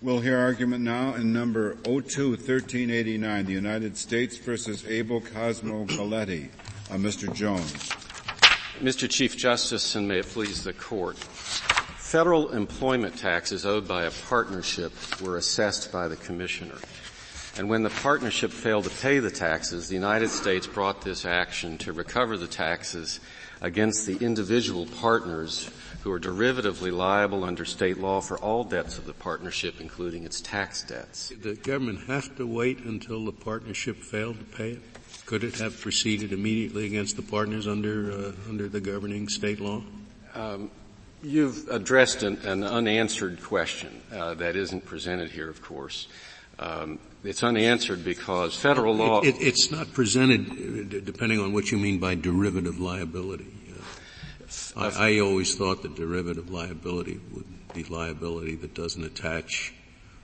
We'll hear argument now in number 02-1389, the United States versus Abel Cosmo Galletti. Uh, Mr. Jones. Mr. Chief Justice, and may it please the court. Federal employment taxes owed by a partnership were assessed by the commissioner. And when the partnership failed to pay the taxes, the United States brought this action to recover the taxes against the individual partners who are derivatively liable under state law for all debts of the partnership, including its tax debts. The government have to wait until the partnership failed to pay it? Could it have proceeded immediately against the partners under uh, under the governing state law? Um, you've addressed an, an unanswered question uh, that isn't presented here, of course. Um, it's unanswered because federal law. It, it, it's not presented, uh, depending on what you mean by derivative liability. I, I always thought that derivative liability would be liability that doesn't attach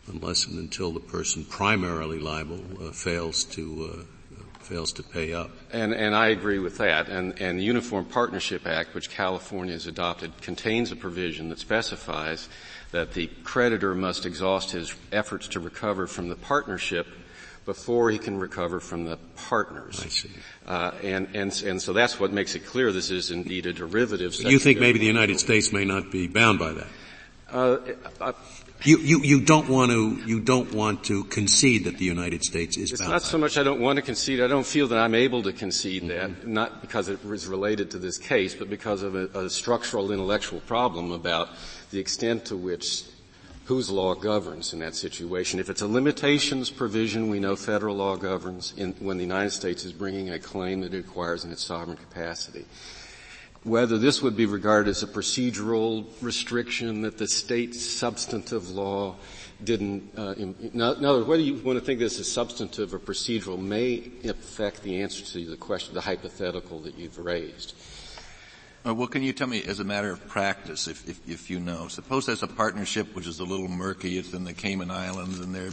unless and until the person primarily liable uh, fails to uh, fails to pay up. And, and I agree with that. And, and the Uniform Partnership Act, which California has adopted, contains a provision that specifies that the creditor must exhaust his efforts to recover from the partnership before he can recover from the partners. I see. Uh, and, and, and so that's what makes it clear this is indeed a derivative. You think maybe the United States may not be bound by that? Uh, uh, you, you, you don't want to, you don't want to concede that the United States is it's bound. not so much I don't want to concede, I don't feel that I'm able to concede mm-hmm. that, not because it was related to this case, but because of a, a structural intellectual problem about the extent to which whose law governs in that situation. If it's a limitations provision, we know federal law governs in, when the United States is bringing a claim that it acquires in its sovereign capacity. Whether this would be regarded as a procedural restriction that the state substantive law didn't, uh, in, in other whether you want to think this is substantive or procedural may affect the answer to the question, the hypothetical that you've raised. Uh, well, can you tell me, as a matter of practice, if, if, if you know, suppose there's a partnership which is a little murky. It's in the Cayman Islands, and they're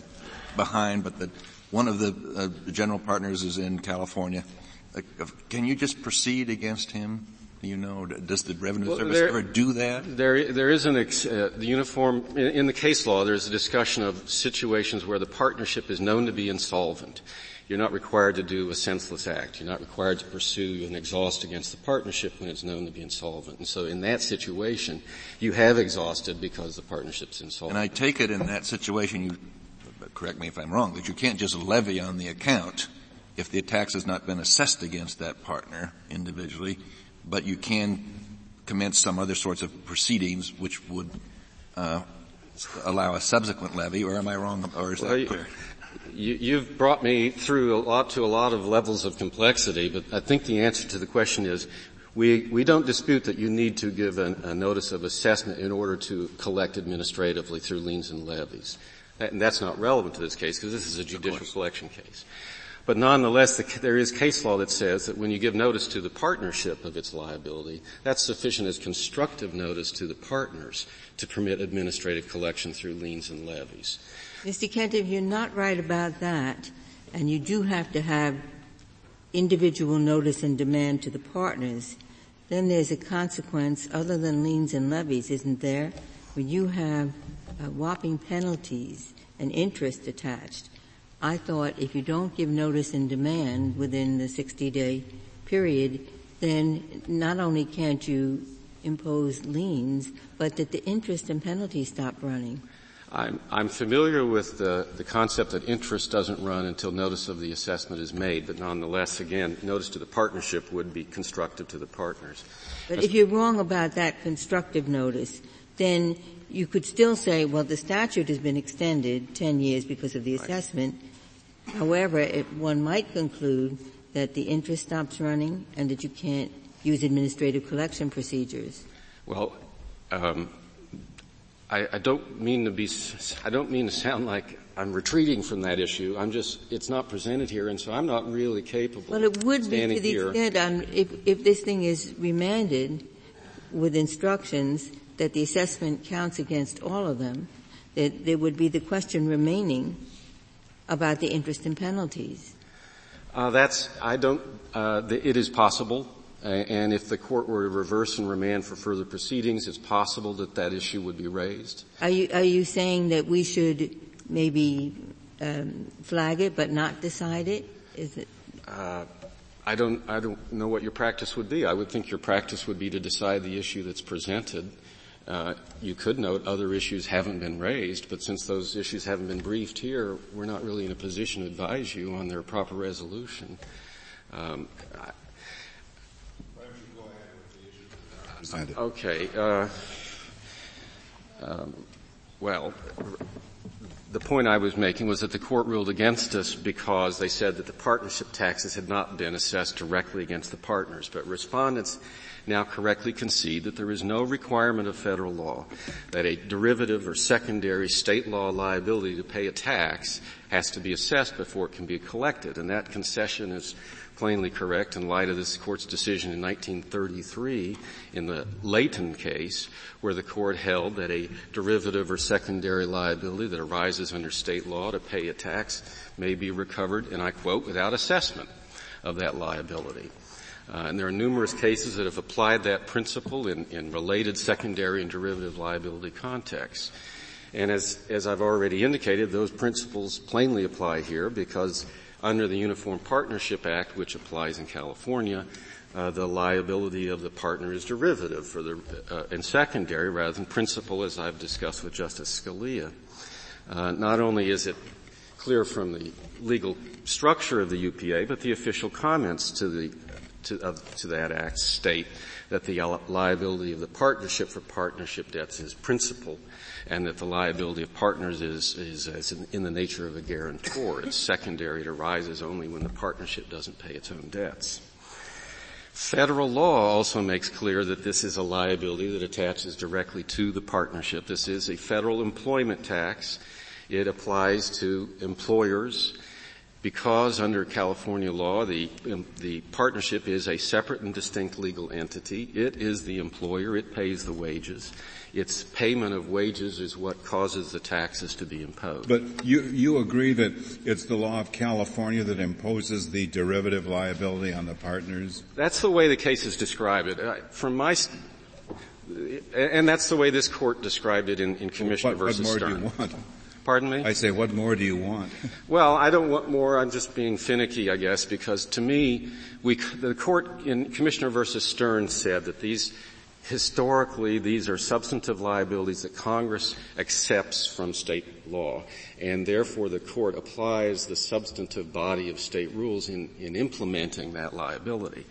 behind, but the, one of the, uh, general partners is in California. Uh, can you just proceed against him? You know, does the Revenue well, Service there, ever do that? There, there is an ex, uh, the uniform in, in the case law. There's a discussion of situations where the partnership is known to be insolvent you're not required to do a senseless act. You're not required to pursue an exhaust against the partnership when it's known to be insolvent. And so in that situation, you have exhausted because the partnership's insolvent. And I take it in that situation, you, correct me if I'm wrong, that you can't just levy on the account if the tax has not been assessed against that partner individually, but you can commence some other sorts of proceedings which would uh, allow a subsequent levy, or am I wrong, or is well, that clear? You, have brought me through a lot to a lot of levels of complexity, but I think the answer to the question is we, we don't dispute that you need to give an, a notice of assessment in order to collect administratively through liens and levies. And that's not relevant to this case because this is a judicial collection case. But nonetheless, the, there is case law that says that when you give notice to the partnership of its liability, that's sufficient as constructive notice to the partners to permit administrative collection through liens and levies. Mr. Kent, if you're not right about that, and you do have to have individual notice and demand to the partners, then there's a consequence other than liens and levies, isn't there? Where you have uh, whopping penalties and interest attached. I thought if you don't give notice and demand within the 60 day period, then not only can't you impose liens, but that the interest and penalties stop running. I'm, I'm familiar with the, the concept that interest doesn't run until notice of the assessment is made, but nonetheless, again, notice to the partnership would be constructive to the partners. But As if you're wrong about that constructive notice, then you could still say, well, the statute has been extended 10 years because of the assessment. Right. However, it, one might conclude that the interest stops running and that you can't use administrative collection procedures. Well, um, I, I don't mean to be, I don't mean to sound like I'm retreating from that issue. I'm just, it's not presented here, and so I'm not really capable. Well, it would be to the here. extent um, if, if this thing is remanded with instructions that the assessment counts against all of them, that there would be the question remaining about the interest and penalties. Uh, that's, I don't, uh, the, it is possible and if the court were to reverse and remand for further proceedings, it's possible that that issue would be raised. Are you, are you saying that we should maybe um, flag it but not decide it? Is it? Uh, I don't, I don't know what your practice would be. I would think your practice would be to decide the issue that's presented. Uh, you could note other issues haven't been raised, but since those issues haven't been briefed here, we're not really in a position to advise you on their proper resolution. Um, Okay. Uh, um, well, the point I was making was that the court ruled against us because they said that the partnership taxes had not been assessed directly against the partners. But respondents now correctly concede that there is no requirement of federal law that a derivative or secondary state law liability to pay a tax has to be assessed before it can be collected. And that concession is plainly correct in light of this court's decision in 1933 in the Leighton case where the court held that a derivative or secondary liability that arises under state law to pay a tax may be recovered, and I quote, without assessment of that liability. Uh, and there are numerous cases that have applied that principle in, in related secondary and derivative liability contexts. And as, as I've already indicated, those principles plainly apply here because under the Uniform Partnership Act, which applies in California, uh, the liability of the partner is derivative for the uh, and secondary rather than principal, as I've discussed with Justice Scalia. Uh, not only is it clear from the legal structure of the UPA, but the official comments to the to, to that act state that the liability of the partnership for partnership debts is principal and that the liability of partners is, is, is in, in, the nature of a guarantor. It's secondary. It arises only when the partnership doesn't pay its own debts. Federal law also makes clear that this is a liability that attaches directly to the partnership. This is a federal employment tax. It applies to employers because under California law, the, um, the partnership is a separate and distinct legal entity. It is the employer. It pays the wages. Its payment of wages is what causes the taxes to be imposed. But you, you agree that it's the law of California that imposes the derivative liability on the partners? That's the way the cases describe it. Uh, from my, and that's the way this court described it in, in Commissioner what, versus what more Stern. Do you want? Pardon me? I say, what more do you want? well, I don't want more. I'm just being finicky, I guess, because to me, we, the court in Commissioner versus Stern said that these, historically, these are substantive liabilities that Congress accepts from state law, and therefore the court applies the substantive body of state rules in, in implementing that liability.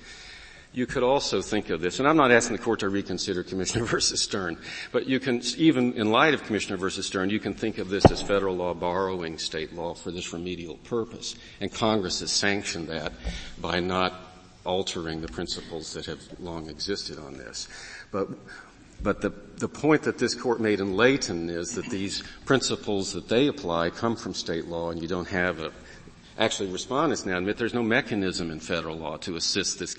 You could also think of this, and I'm not asking the court to reconsider Commissioner versus Stern, but you can, even in light of Commissioner versus Stern, you can think of this as federal law borrowing state law for this remedial purpose. And Congress has sanctioned that by not altering the principles that have long existed on this. But but the, the point that this court made in Leighton is that these principles that they apply come from state law and you don't have a, actually respondents now admit there's no mechanism in federal law to assist this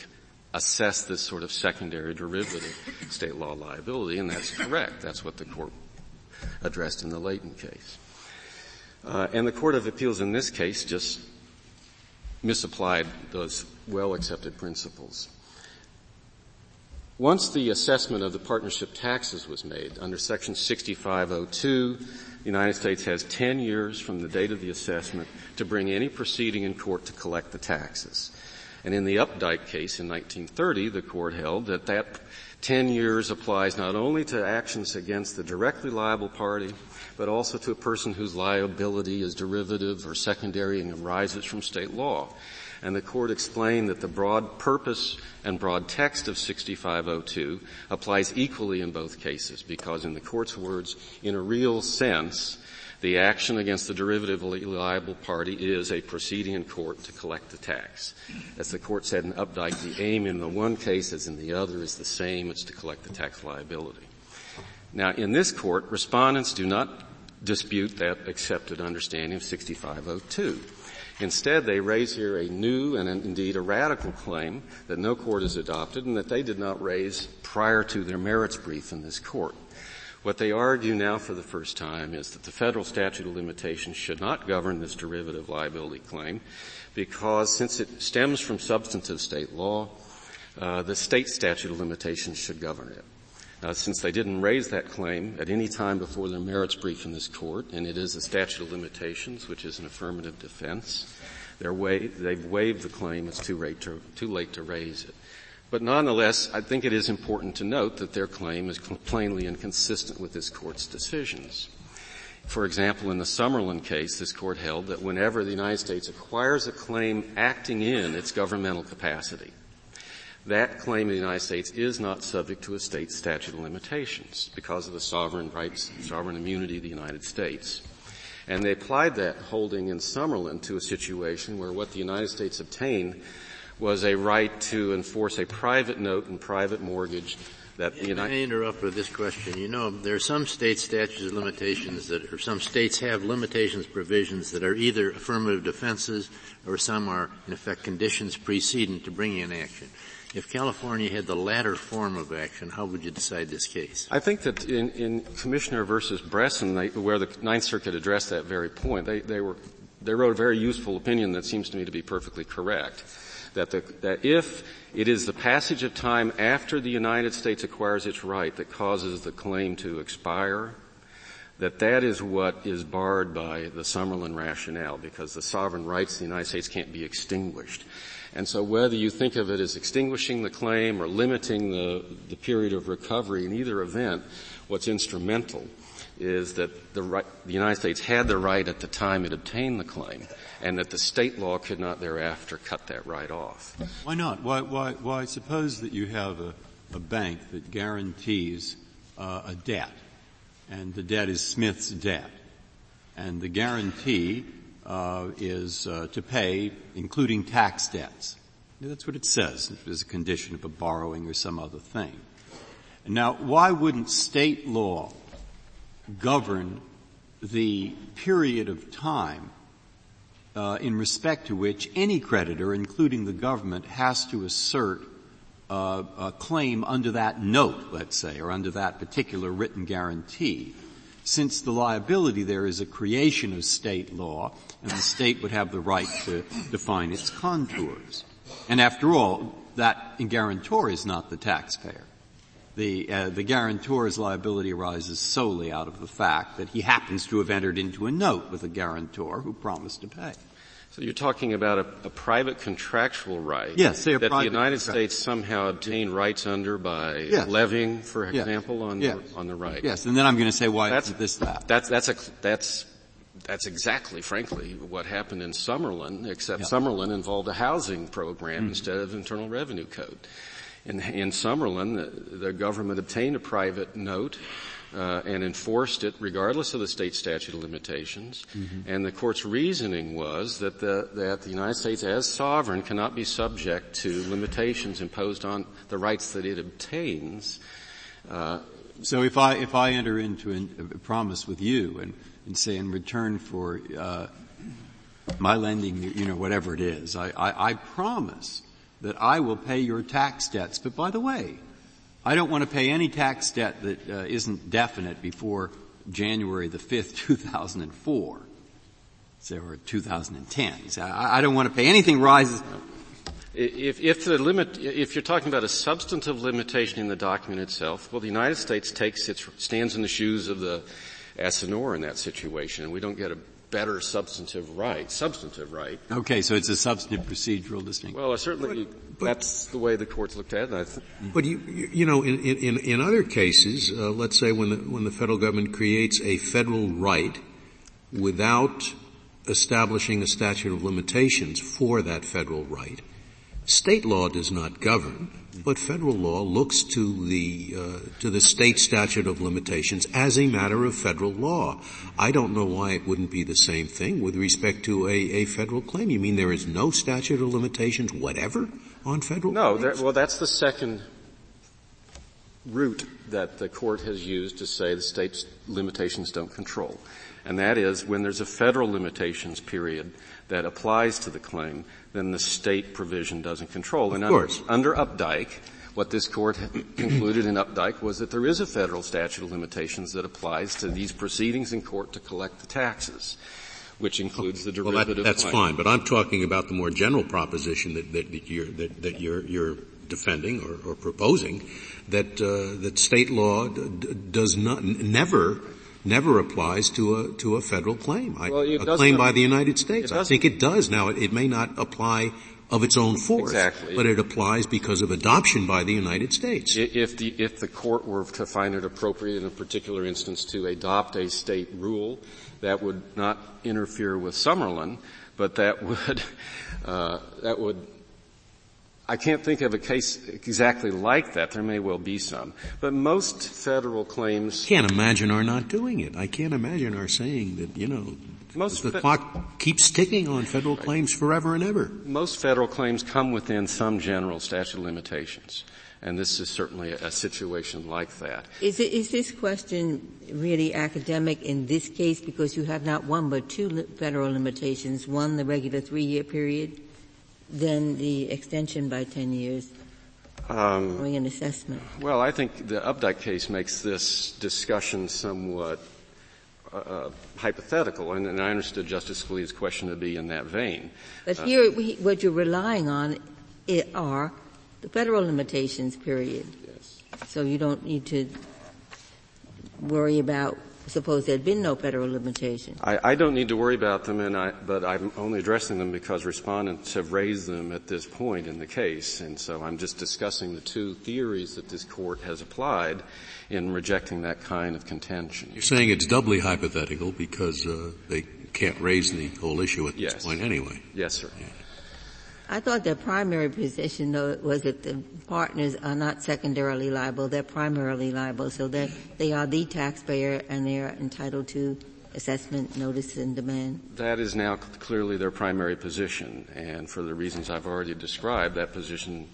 assess this sort of secondary derivative state law liability, and that's correct. That's what the court addressed in the Leighton case. Uh, and the Court of Appeals in this case just misapplied those well-accepted principles. Once the assessment of the partnership taxes was made under section 6502, the United States has 10 years from the date of the assessment to bring any proceeding in court to collect the taxes. And in the Updike case in 1930, the court held that that 10 years applies not only to actions against the directly liable party, but also to a person whose liability is derivative or secondary and arises from state law. And the court explained that the broad purpose and broad text of 6502 applies equally in both cases because in the court's words, in a real sense, the action against the derivatively liable party is a proceeding in court to collect the tax. As the court said in Updike, the aim in the one case as in the other is the same, it's to collect the tax liability. Now in this court, respondents do not dispute that accepted understanding of 6502. Instead, they raise here a new and indeed a radical claim that no court has adopted and that they did not raise prior to their merits brief in this court. What they argue now for the first time is that the federal statute of limitations should not govern this derivative liability claim because since it stems from substantive state law, uh, the state statute of limitations should govern it. Uh, since they didn't raise that claim at any time before their merits brief in this court, and it is a statute of limitations, which is an affirmative defense, wa- they've waived the claim. It's too late to, too late to raise it. But nonetheless, I think it is important to note that their claim is plainly inconsistent with this court's decisions. For example, in the Summerlin case, this court held that whenever the United States acquires a claim acting in its governmental capacity, that claim in the United States is not subject to a state statute of limitations because of the sovereign rights, sovereign immunity of the United States. And they applied that holding in Summerlin to a situation where what the United States obtained was a right to enforce a private note and private mortgage that the United I interrupt with this question. You know, there are some state statutes of limitations that, or some states have limitations provisions that are either affirmative defenses or some are, in effect, conditions precedent to bringing an action. If California had the latter form of action, how would you decide this case? I think that in, in Commissioner versus Bresson, they, where the Ninth Circuit addressed that very point, they, they were they wrote a very useful opinion that seems to me to be perfectly correct. That, the, that if it is the passage of time after the United States acquires its right that causes the claim to expire, that that is what is barred by the Summerlin rationale because the sovereign rights of the United States can't be extinguished. And so whether you think of it as extinguishing the claim or limiting the, the period of recovery in either event, what's instrumental is that the, right, the United States had the right at the time it obtained the claim, and that the state law could not thereafter cut that right off. Why not? Why, why, why suppose that you have a, a bank that guarantees uh, a debt, and the debt is Smith's debt, and the guarantee uh, is uh, to pay, including tax debts. That's what it says as a condition of a borrowing or some other thing. Now, why wouldn't state law govern the period of time uh, in respect to which any creditor, including the government, has to assert uh, a claim under that note, let's say, or under that particular written guarantee, since the liability there is a creation of state law, and the state would have the right to define its contours. And after all, that guarantor is not the taxpayer. The, uh, the guarantor's liability arises solely out of the fact that he happens to have entered into a note with a guarantor who promised to pay. So you're talking about a, a private contractual right yes, that the United States somehow obtained rights under by yes. levying, for example, yes. on yes. the, on the right. Yes, and then I'm going to say why that's, this that. That's that's a that's that's exactly, frankly, what happened in Summerlin, except Summerlin involved a housing program mm. instead of Internal Revenue Code. In, in Summerlin, the, the government obtained a private note uh, and enforced it regardless of the state statute of limitations. Mm-hmm. And the court's reasoning was that the, that the United States as sovereign cannot be subject to limitations imposed on the rights that it obtains. Uh, so if I, if I enter into a promise with you and, and say in return for, uh, my lending, you know, whatever it is, I, I, I promise that I will pay your tax debts. But by the way, I don't want to pay any tax debt that uh, not definite before January the 5th, 2004. So, or 2010. So I, I don't want to pay anything rises. If, if the limit, if you're talking about a substantive limitation in the document itself, well, the United States takes its, stands in the shoes of the assignor in that situation, and we don't get a better substantive right, substantive right. Okay, so it's a substantive procedural distinction. Well, certainly but, but, that's the way the courts looked at it. but you, you know, in, in, in other cases, uh, let's say when the, when the federal government creates a federal right without establishing a statute of limitations for that federal right, state law does not govern but federal law looks to the uh, to the state statute of limitations as a matter of federal law. I don't know why it wouldn't be the same thing with respect to a, a federal claim. You mean there is no statute of limitations whatever on federal? No. well, that's the second route that the court has used to say the state's limitations don't control, and that is when there's a federal limitations period that applies to the claim then the state provision doesn't control. And of course. Under, under Updike, what this court concluded in Updike was that there is a federal statute of limitations that applies to these proceedings in court to collect the taxes which includes the derivative well, that, that's claim. fine, but I'm talking about the more general proposition that, that, that, you're, that, that you're, you're defending or, or proposing that uh, that state law d- d- does not never never applies to a to a federal claim, I, well, a claim by the United States. I think it does. Now, it, it may not apply of its own force. Exactly. But it applies because of adoption by the United States. If the, if the court were to find it appropriate in a particular instance to adopt a state rule, that would not interfere with Summerlin, but that would, uh, that would I can't think of a case exactly like that. There may well be some. But most federal claims... Can't imagine our not doing it. I can't imagine our saying that, you know, most the fe- clock keeps ticking on federal right. claims forever and ever. Most federal claims come within some general statute of limitations. And this is certainly a, a situation like that. Is, it, is this question really academic in this case because you have not one but two li- federal limitations, one the regular three-year period than the extension by 10 years? Um, or an assessment? Well, I think the Updike case makes this discussion somewhat uh, uh, hypothetical, and, and, I understood Justice Scalia's question to be in that vein. But uh, here, we, what you're relying on are the federal limitations period. Yes. So you don't need to worry about suppose there had been no federal limitation? I, I don't need to worry about them, and I, but I'm only addressing them because respondents have raised them at this point in the case, and so I'm just discussing the two theories that this court has applied in rejecting that kind of contention. You're saying it's doubly hypothetical because uh, they can't raise the whole issue at yes. this point anyway. Yes, sir. Yeah. I thought their primary position though was that the partners are not secondarily liable, they're primarily liable, so they they are the taxpayer and they are entitled to assessment, notice, and demand. That is now clearly their primary position, and for the reasons I've already described, that position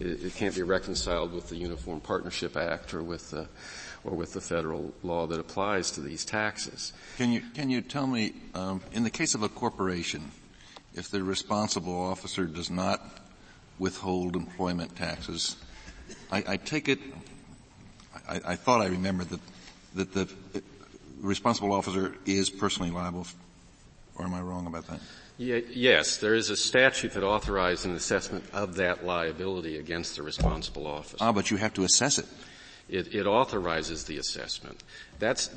it, it can't be reconciled with the Uniform Partnership Act or with the or with the federal law that applies to these taxes. Can you can you tell me um, in the case of a corporation? If the responsible officer does not withhold employment taxes. I, I take it, I, I, thought I remembered that, that the responsible officer is personally liable, or am I wrong about that? Yeah, yes, there is a statute that authorizes an assessment of that liability against the responsible officer. Ah, but you have to assess it. It, it, authorizes the assessment. That's,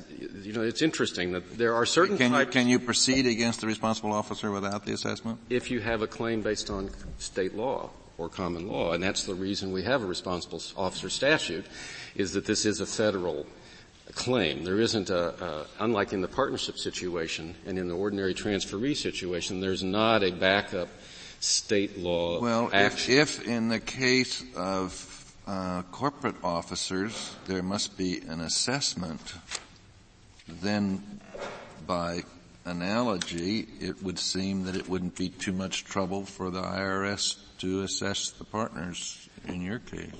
you know, it's interesting that there are certain can types. You, can you proceed against the responsible officer without the assessment? If you have a claim based on state law or common law, and that's the reason we have a responsible officer statute, is that this is a federal claim. There isn't a, a, unlike in the partnership situation and in the ordinary transferee situation, there's not a backup state law well, action. If, if in the case of uh, corporate officers, there must be an assessment. Then, by analogy, it would seem that it wouldn't be too much trouble for the IRS to assess the partners in your case.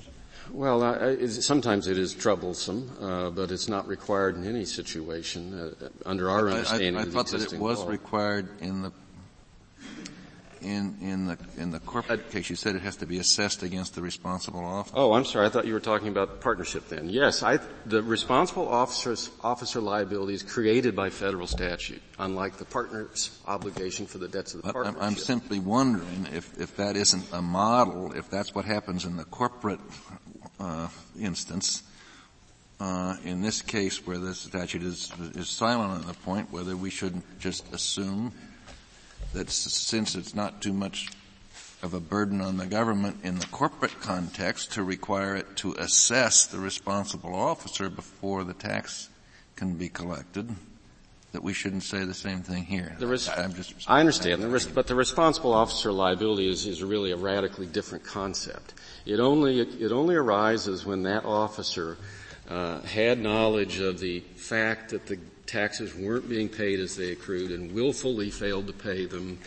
Well, uh, sometimes it is troublesome, uh, but it's not required in any situation uh, under our understanding I, I, I thought that it was law. required in the in, in the, in the corporate case, you said it has to be assessed against the responsible officer. Oh, I'm sorry. I thought you were talking about partnership then. Yes, I, the responsible officer's officer liability is created by federal statute, unlike the partner's obligation for the debts of the partnership. I'm, I'm simply wondering if, if that isn't a model, if that's what happens in the corporate uh, instance, uh, in this case where the statute is, is silent on the point, whether we shouldn't just assume that since it's not too much of a burden on the government in the corporate context to require it to assess the responsible officer before the tax can be collected, that we shouldn't say the same thing here. Res- i understand, the res- but the responsible officer liability is, is really a radically different concept. It only, it only arises when that officer uh, had knowledge of the fact that the taxes weren't being paid as they accrued and willfully failed to pay them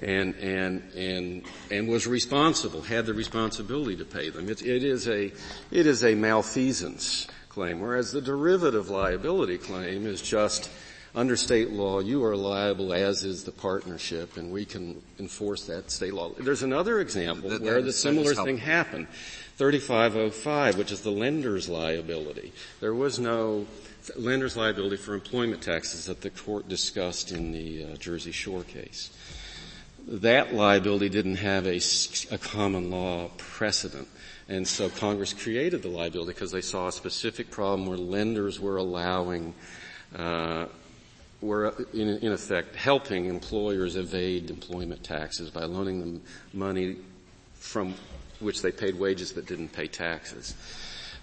and, and, and, and was responsible, had the responsibility to pay them. It, it is a, it is a malfeasance claim, whereas the derivative liability claim is just under state law, you are liable as is the partnership and we can enforce that state law. There's another example that, where the similar thing happened. 3505, which is the lender's liability. There was no lender's liability for employment taxes that the court discussed in the uh, Jersey Shore case. that liability didn't have a, a common law precedent. And so Congress created the liability because they saw a specific problem where lenders were allowing, uh, were in, in, effect helping employers evade employment taxes by loaning them money from which they paid wages but didn't pay taxes.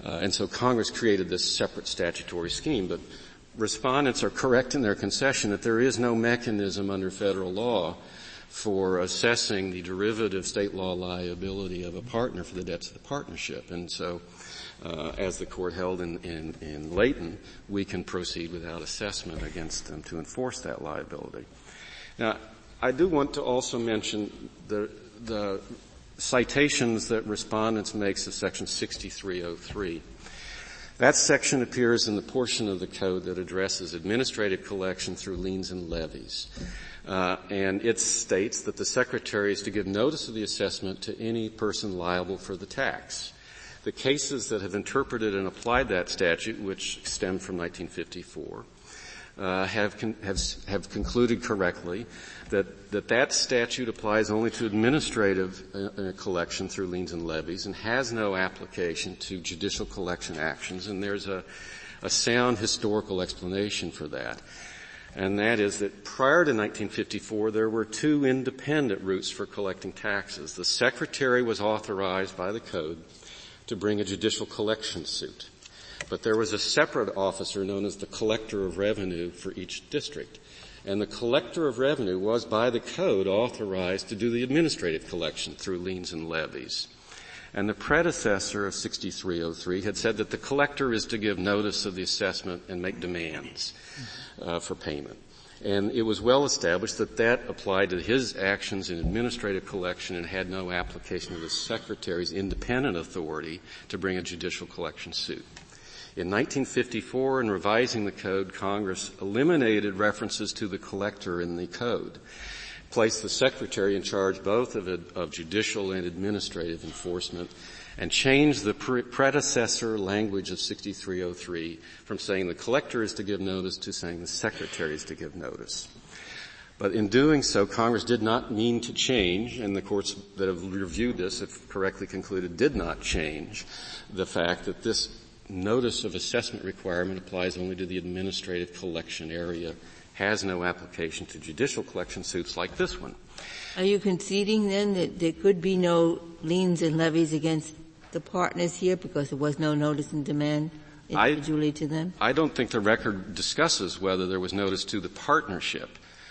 Uh, and so Congress created this separate statutory scheme, but respondents are correct in their concession that there is no mechanism under federal law for assessing the derivative state law liability of a partner for the debts of the partnership. And so, uh, as the court held in, in, in Leighton, we can proceed without assessment against them to enforce that liability. Now, I do want to also mention the, the citations that respondents makes of section 6303. That section appears in the portion of the code that addresses administrative collection through liens and levies. Uh, and it states that the secretary is to give notice of the assessment to any person liable for the tax. The cases that have interpreted and applied that statute, which stem from 1954, uh, have, con- have, have concluded correctly that, that that statute applies only to administrative uh, uh, collection through liens and levies and has no application to judicial collection actions. And there's a, a sound historical explanation for that and that is that prior to 1954 there were two independent routes for collecting taxes. The secretary was authorized by the code to bring a judicial collection suit. But there was a separate officer known as the collector of revenue for each district. And the collector of revenue was by the code authorized to do the administrative collection through liens and levies. And the predecessor of 6303 had said that the collector is to give notice of the assessment and make demands uh, for payment. And it was well established that that applied to his actions in administrative collection and had no application to the secretary's independent authority to bring a judicial collection suit. In 1954, in revising the code, Congress eliminated references to the collector in the code, placed the secretary in charge both of, of judicial and administrative enforcement, and changed the pre- predecessor language of 6303 from saying the collector is to give notice to saying the secretary is to give notice. But in doing so, Congress did not mean to change, and the courts that have reviewed this have correctly concluded did not change the fact that this notice of assessment requirement applies only to the administrative collection area, has no application to judicial collection suits like this one. Are you conceding then that there could be no liens and levies against the partners here because there was no notice and demand individually I, to them? I don't think the record discusses whether there was notice to the partnership.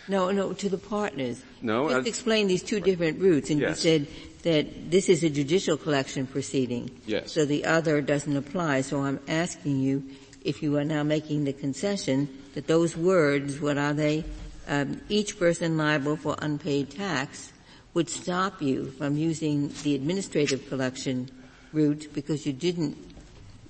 No, no, to the partners. No, Just explain these two different routes, and yes. you said that this is a judicial collection proceeding. Yes. So the other doesn't apply. So I'm asking you if you are now making the concession that those words, what are they? Um, each person liable for unpaid tax would stop you from using the administrative collection route because you didn't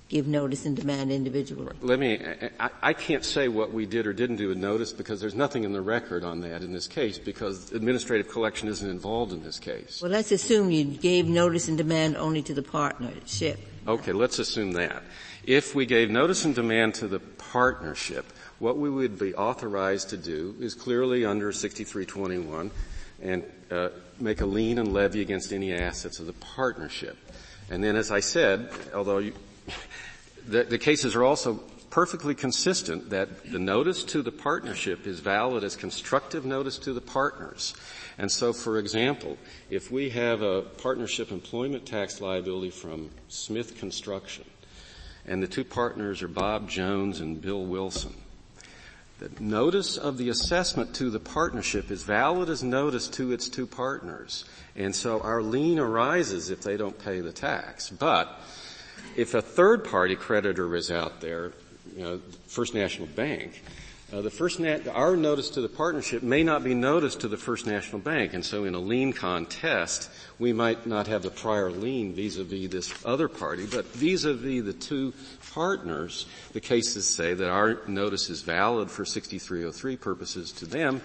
give notice and demand individually. Let me, I, I, can't say what we did or didn't do in notice because there's nothing in the record on that in this case because administrative collection isn't involved in this case. Well, let's assume you gave notice and demand only to the partnership. Okay, let's assume that. If we gave notice and demand to the partnership, what we would be authorized to do is clearly under 6321 and uh, make a lien and levy against any assets of the partnership. And then as I said, although you, the, the cases are also perfectly consistent that the notice to the partnership is valid as constructive notice to the partners. And so, for example, if we have a partnership employment tax liability from Smith Construction, and the two partners are Bob Jones and Bill Wilson, the notice of the assessment to the partnership is valid as notice to its two partners. And so our lien arises if they don't pay the tax. But if a third party creditor is out there, you know, First National Bank, uh, the first nat- our notice to the partnership may not be notice to the First National Bank, and so in a lien contest, we might not have the prior lien vis-a-vis this other party, but vis-a-vis the two partners, the cases say that our notice is valid for 6303 purposes to them,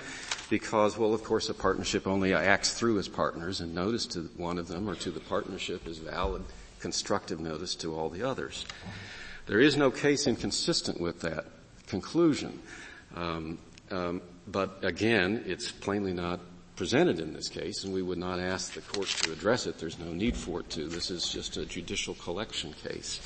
because, well, of course, a partnership only acts through its partners, and notice to one of them or to the partnership is valid constructive notice to all the others. There is no case inconsistent with that conclusion. Um, um, but again, it's plainly not presented in this case, and we would not ask the court to address it. There's no need for it to. This is just a judicial collection case.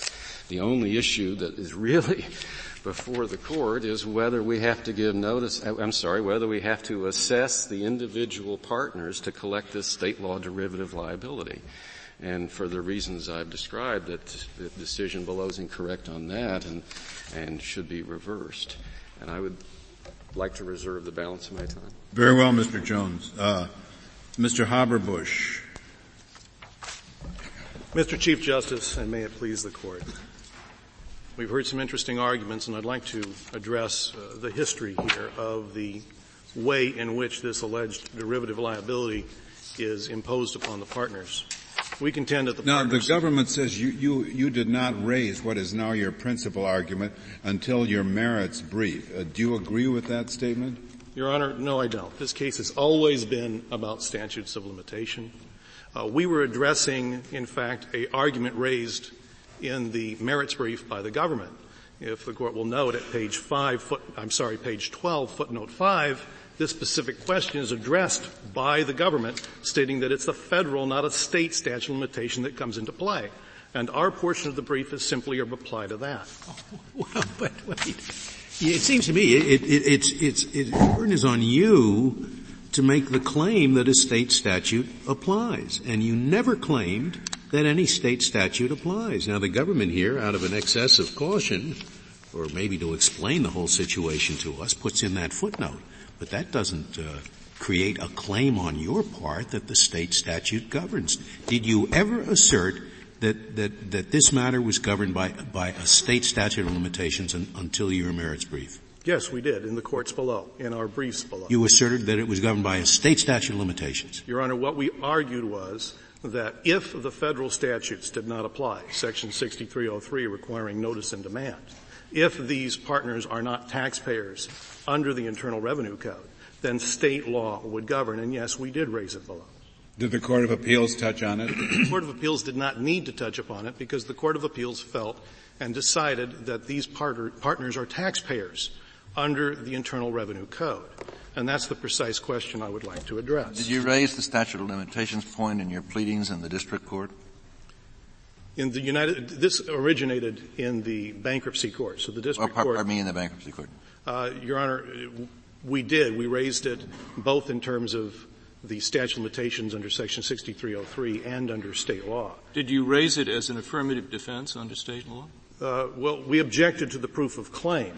The only issue that is really before the court is whether we have to give notice, I'm sorry, whether we have to assess the individual partners to collect this state law derivative liability. And for the reasons I've described, that the decision below is incorrect on that and, and should be reversed. And I would like to reserve the balance of my time. Very well, Mr. Jones. Uh, Mr. Haberbusch. Mr. Chief Justice, and may it please the court. We've heard some interesting arguments, and I'd like to address uh, the history here of the way in which this alleged derivative liability is imposed upon the partners. We contend that the now the government says you, you you did not raise what is now your principal argument until your merits brief. Uh, do you agree with that statement? Your Honor, no, I don't. This case has always been about statutes of limitation. Uh, we were addressing, in fact, a argument raised in the merits brief by the government. If the court will note at page five, foot, I'm sorry, page 12, footnote five, this specific question is addressed by the government, stating that it's the federal, not a state statute limitation that comes into play. And our portion of the brief is simply a reply to that. Well, but wait. It seems to me it, it, it's, it's, it, the burden is on you to make the claim that a state statute applies. And you never claimed that any state statute applies. Now the government here, out of an excess of caution, or maybe to explain the whole situation to us, puts in that footnote. But that doesn't uh, create a claim on your part that the state statute governs. Did you ever assert that, that, that this matter was governed by, by a state statute of limitations un, until your merits brief? Yes, we did, in the courts below, in our briefs below. You asserted that it was governed by a state statute of limitations. Your Honor, what we argued was that if the federal statutes did not apply, section 6303 requiring notice and demand, if these partners are not taxpayers under the Internal Revenue Code, then state law would govern, and yes, we did raise it below. Did the Court of Appeals touch on it? the Court of Appeals did not need to touch upon it because the Court of Appeals felt and decided that these partners are taxpayers under the Internal Revenue Code. And that's the precise question I would like to address. Did you raise the statute of limitations point in your pleadings in the district court? In the United, this originated in the bankruptcy court. So the district or, court. Pardon me, in the bankruptcy court. Uh, Your Honor, we did. We raised it both in terms of the statute of limitations under Section 6303 and under state law. Did you raise it as an affirmative defense under state law? Uh, well, we objected to the proof of claim,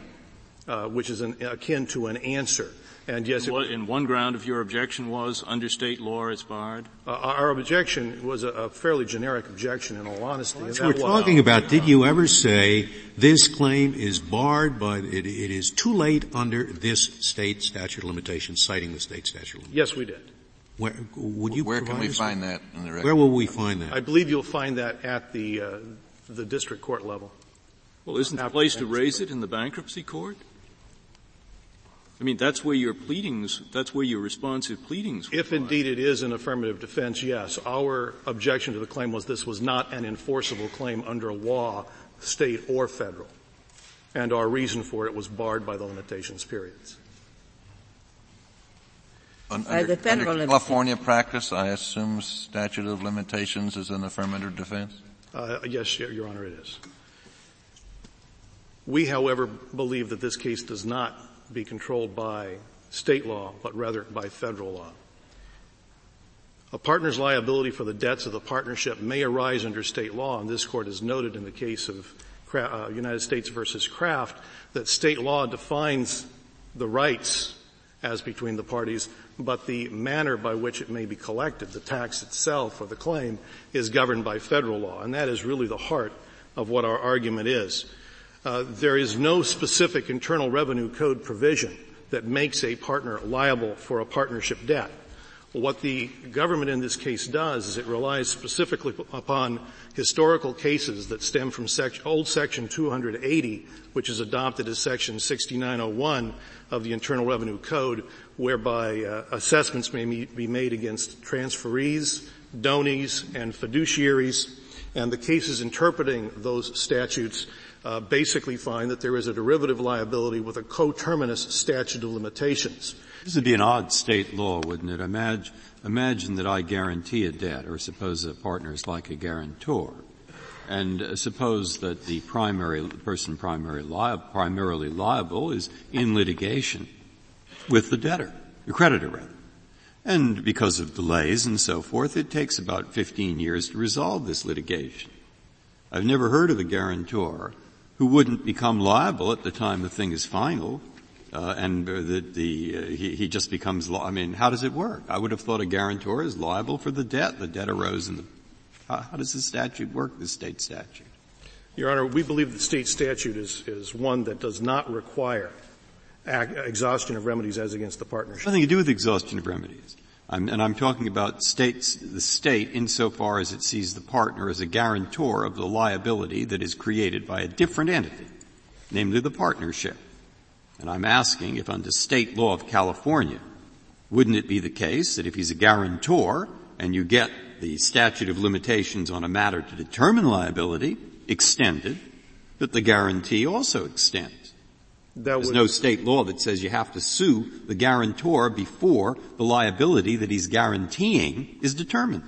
uh, which is an, akin to an answer. And yes, and, what, and one ground of your objection was under state law it's barred. Uh, our objection was a, a, fairly generic objection, in all honesty. Well, we're talking about. Did you ever say this claim is barred by it, it is too late under this state statute of limitations, citing the state statute of limitations? Yes, we did. Where, would you Where can we find that in the record? Where will we find that? I believe you'll find that at the uh, the district court level. Well, isn't the place to raise it in the bankruptcy court? I mean, that's where your pleadings, that's where your responsive pleadings If indeed it is an affirmative defense, yes. Our objection to the claim was this was not an enforceable claim under law, state or federal. And our reason for it was barred by the limitations periods. Under, the federal under California practice, I assume statute of limitations is an affirmative defense? Uh, yes, Your Honor, it is. We, however, believe that this case does not be controlled by state law, but rather by federal law. A partner's liability for the debts of the partnership may arise under state law, and this court has noted in the case of uh, United States versus Craft that state law defines the rights as between the parties, but the manner by which it may be collected, the tax itself or the claim, is governed by federal law, and that is really the heart of what our argument is. Uh, there is no specific Internal Revenue Code provision that makes a partner liable for a partnership debt. What the government in this case does is it relies specifically upon historical cases that stem from sec- old section 280, which is adopted as section 6901 of the Internal Revenue Code, whereby uh, assessments may be made against transferees, donees, and fiduciaries. And the cases interpreting those statutes uh, basically find that there is a derivative liability with a coterminous statute of limitations. This would be an odd state law, wouldn't it? Imagine, imagine that I guarantee a debt, or suppose a partner is like a guarantor. And uh, suppose that the primary person primary li- primarily liable is in litigation with the debtor, the creditor rather. And because of delays and so forth, it takes about 15 years to resolve this litigation. I've never heard of a guarantor who wouldn't become liable at the time the thing is final, uh, and the, the uh, he, he, just becomes. Li- I mean, how does it work? I would have thought a guarantor is liable for the debt. The debt arose in the. How, how does the statute work? The state statute. Your Honor, we believe the state statute is is one that does not require exhaustion of remedies as against the partnership. Nothing to do with exhaustion of remedies. I'm, and I'm talking about states, the state insofar as it sees the partner as a guarantor of the liability that is created by a different entity, namely the partnership. And I'm asking if under state law of California, wouldn't it be the case that if he's a guarantor and you get the statute of limitations on a matter to determine liability extended, that the guarantee also extends? There's would, no state law that says you have to sue the guarantor before the liability that he's guaranteeing is determined.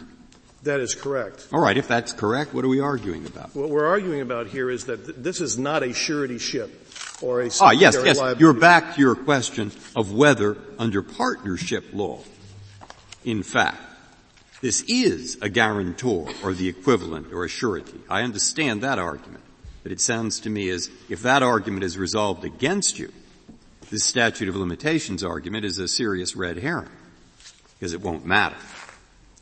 That is correct. All right, if that's correct, what are we arguing about? What we're arguing about here is that th- this is not a suretyship or a Ah, yes, yes. You're back to your question of whether under partnership law, in fact, this is a guarantor or the equivalent or a surety. I understand that argument. But it sounds to me as if that argument is resolved against you, this statute of limitations argument is a serious red herring. Because it won't matter.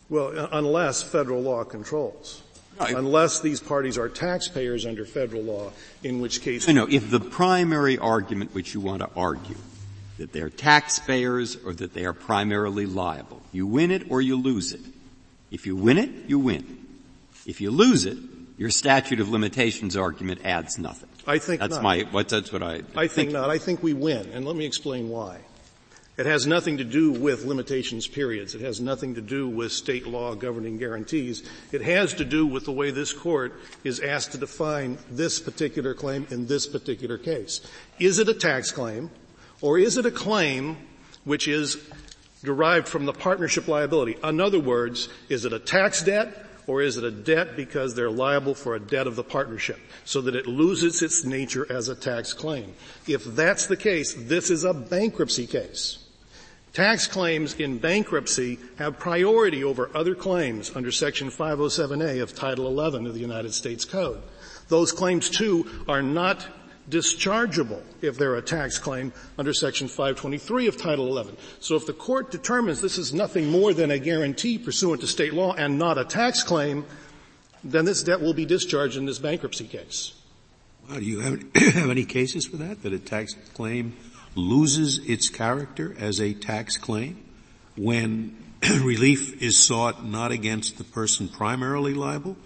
Well, unless federal law controls. Unless these parties are taxpayers under federal law, in which case. No, no, if the primary argument which you want to argue, that they're taxpayers or that they are primarily liable, you win it or you lose it. If you win it, you win. If you lose it, your statute of limitations argument adds nothing. I think that's not. my what, that's what I. I think, think not. I think we win, and let me explain why. It has nothing to do with limitations periods. It has nothing to do with state law governing guarantees. It has to do with the way this court is asked to define this particular claim in this particular case. Is it a tax claim, or is it a claim which is derived from the partnership liability? In other words, is it a tax debt or is it a debt because they're liable for a debt of the partnership so that it loses its nature as a tax claim? If that's the case, this is a bankruptcy case. Tax claims in bankruptcy have priority over other claims under section 507A of Title 11 of the United States Code. Those claims too are not dischargeable if they're a tax claim under section 523 of Title 11. So if the court determines this is nothing more than a guarantee pursuant to state law and not a tax claim, then this debt will be discharged in this bankruptcy case. Well, do you have, have any cases for that? That a tax claim loses its character as a tax claim when relief is sought not against the person primarily liable,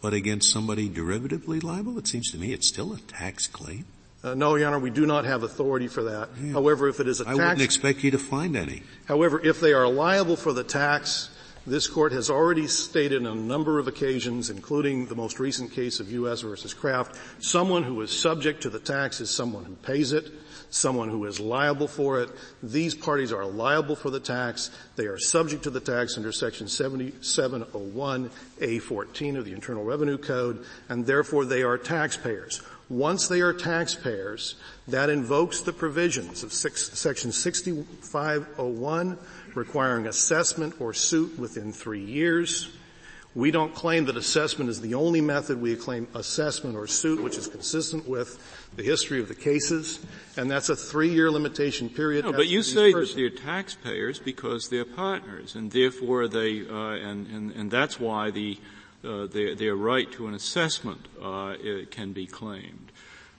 but against somebody derivatively liable? It seems to me it's still a tax claim. Uh, no, Your Honor, we do not have authority for that. Yeah. However, if it is a tax... I wouldn't expect you to find any. However, if they are liable for the tax, this court has already stated on a number of occasions, including the most recent case of U.S. versus Craft, someone who is subject to the tax is someone who pays it someone who is liable for it. These parties are liable for the tax. They are subject to the tax under section 7701A14 of the Internal Revenue Code, and therefore they are taxpayers. Once they are taxpayers, that invokes the provisions of six, section 6501 requiring assessment or suit within three years, we don't claim that assessment is the only method. We claim assessment or suit, which is consistent with the history of the cases, and that's a three-year limitation period. No, but you say that they're taxpayers because they're partners, and therefore they, uh, and, and, and that's why the, uh, their, their right to an assessment uh, can be claimed.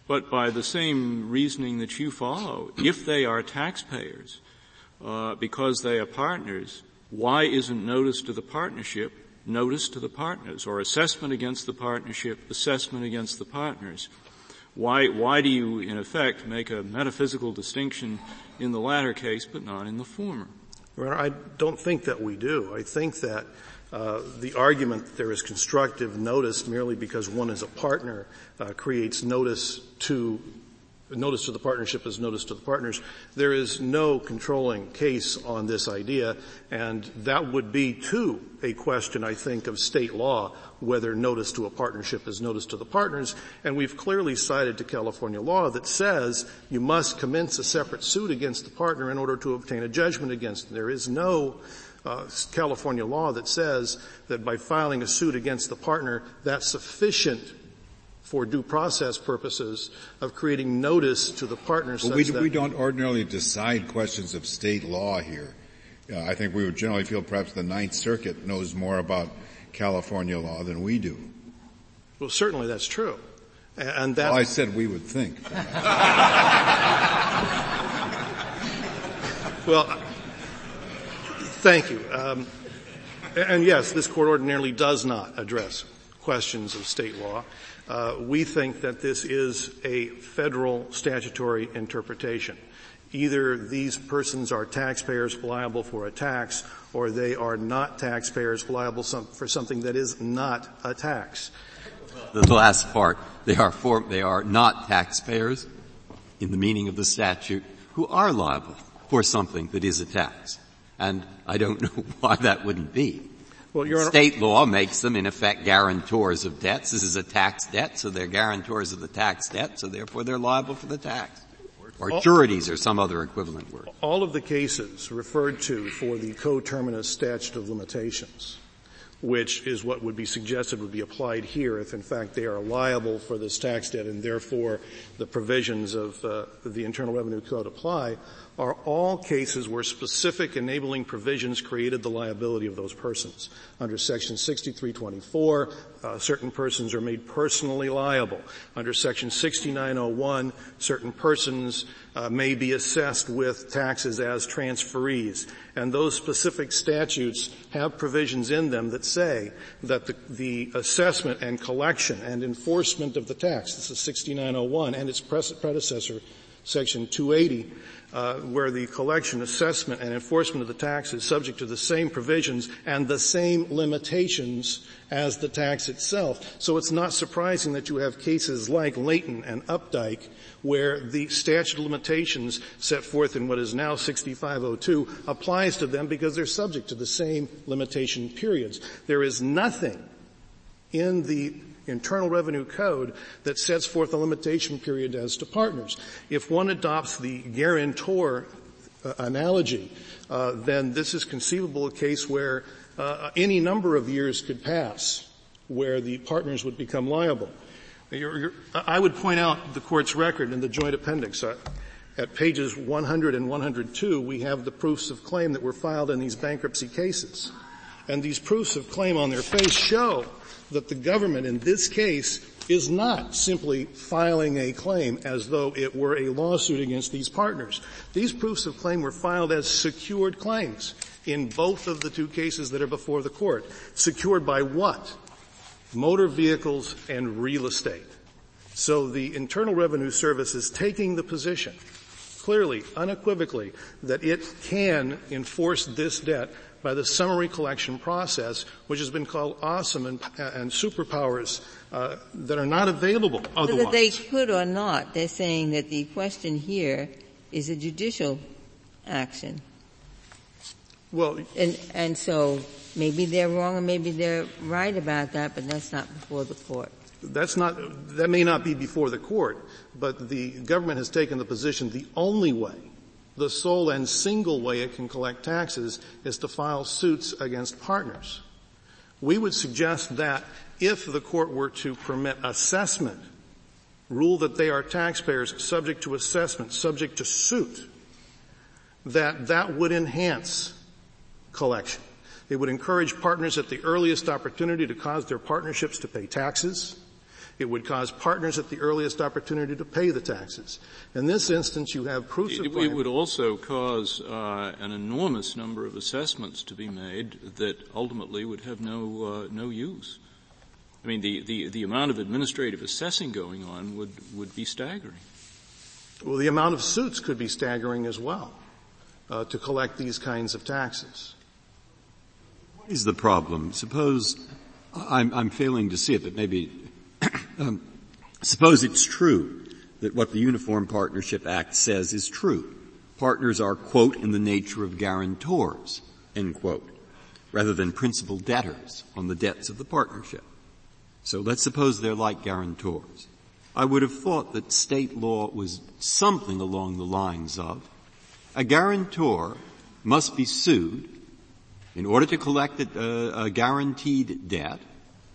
But by the same reasoning that you follow, if they are taxpayers, uh, because they are partners, why isn't notice to the partnership notice to the partners, or assessment against the partnership, assessment against the partners. Why, why do you, in effect, make a metaphysical distinction in the latter case but not in the former? Well, I don't think that we do. I think that Uh, the argument that there is constructive notice merely because one is a partner uh, creates notice to notice to the partnership is notice to the partners. There is no controlling case on this idea, and that would be too a question, I think, of state law, whether notice to a partnership is notice to the partners. And we've clearly cited to California law that says you must commence a separate suit against the partner in order to obtain a judgment against them. There is no uh, California law that says that by filing a suit against the partner, that's sufficient for due process purposes of creating notice to the partners. Well, we, we, don't ordinarily decide questions of state law here. Uh, I think we would generally feel perhaps the Ninth Circuit knows more about California law than we do. Well, certainly that's true. And that. Well, I said we would think. well, thank you. Um, and yes, this court ordinarily does not address questions of state law. Uh, we think that this is a federal statutory interpretation. Either these persons are taxpayers liable for a tax, or they are not taxpayers liable some, for something that is not a tax. The last part, they are for, they are not taxpayers in the meaning of the statute who are liable for something that is a tax. And I don't know why that wouldn't be. Well, State law makes them, in effect, guarantors of debts. This is a tax debt, so they're guarantors of the tax debt, so therefore they're liable for the tax. Or all, sureties or some other equivalent word. All of the cases referred to for the coterminous statute of limitations, which is what would be suggested would be applied here if in fact they are liable for this tax debt and therefore the provisions of uh, the Internal Revenue Code apply, are all cases where specific enabling provisions created the liability of those persons. Under section 6324, uh, certain persons are made personally liable. Under section 6901, certain persons uh, may be assessed with taxes as transferees. And those specific statutes have provisions in them that say that the, the assessment and collection and enforcement of the tax, this is 6901 and its predecessor, section 280, uh, where the collection, assessment, and enforcement of the tax is subject to the same provisions and the same limitations as the tax itself. So it's not surprising that you have cases like Leighton and Updike where the statute of limitations set forth in what is now 6502 applies to them because they're subject to the same limitation periods. There is nothing in the Internal Revenue Code that sets forth a limitation period as to partners. If one adopts the guarantor uh, analogy, uh, then this is conceivable a case where uh, any number of years could pass where the partners would become liable. You're, you're, I would point out the court's record in the joint appendix. Uh, at pages 100 and 102, we have the proofs of claim that were filed in these bankruptcy cases. And these proofs of claim on their face show that the government in this case is not simply filing a claim as though it were a lawsuit against these partners. These proofs of claim were filed as secured claims in both of the two cases that are before the court. Secured by what? Motor vehicles and real estate. So the Internal Revenue Service is taking the position, clearly, unequivocally, that it can enforce this debt by the summary collection process, which has been called awesome and, and superpowers uh, that are not available otherwise. Whether they could or not, they're saying that the question here is a judicial action. Well, and and so maybe they're wrong or maybe they're right about that, but that's not before the court. That's not, that may not be before the court, but the government has taken the position the only way the sole and single way it can collect taxes is to file suits against partners. We would suggest that if the court were to permit assessment, rule that they are taxpayers subject to assessment, subject to suit, that that would enhance collection. It would encourage partners at the earliest opportunity to cause their partnerships to pay taxes. It would cause partners at the earliest opportunity to pay the taxes. In this instance, you have proofs it, of claim. It would also cause uh, an enormous number of assessments to be made that ultimately would have no uh, no use. I mean, the, the, the amount of administrative assessing going on would, would be staggering. Well, the amount of suits could be staggering as well uh, to collect these kinds of taxes. What is the problem. Suppose I'm, I'm failing to see it, but maybe um, suppose it's true that what the Uniform Partnership Act says is true. Partners are, quote, in the nature of guarantors, end quote, rather than principal debtors on the debts of the partnership. So let's suppose they're like guarantors. I would have thought that state law was something along the lines of a guarantor must be sued in order to collect a, a, guaranteed debt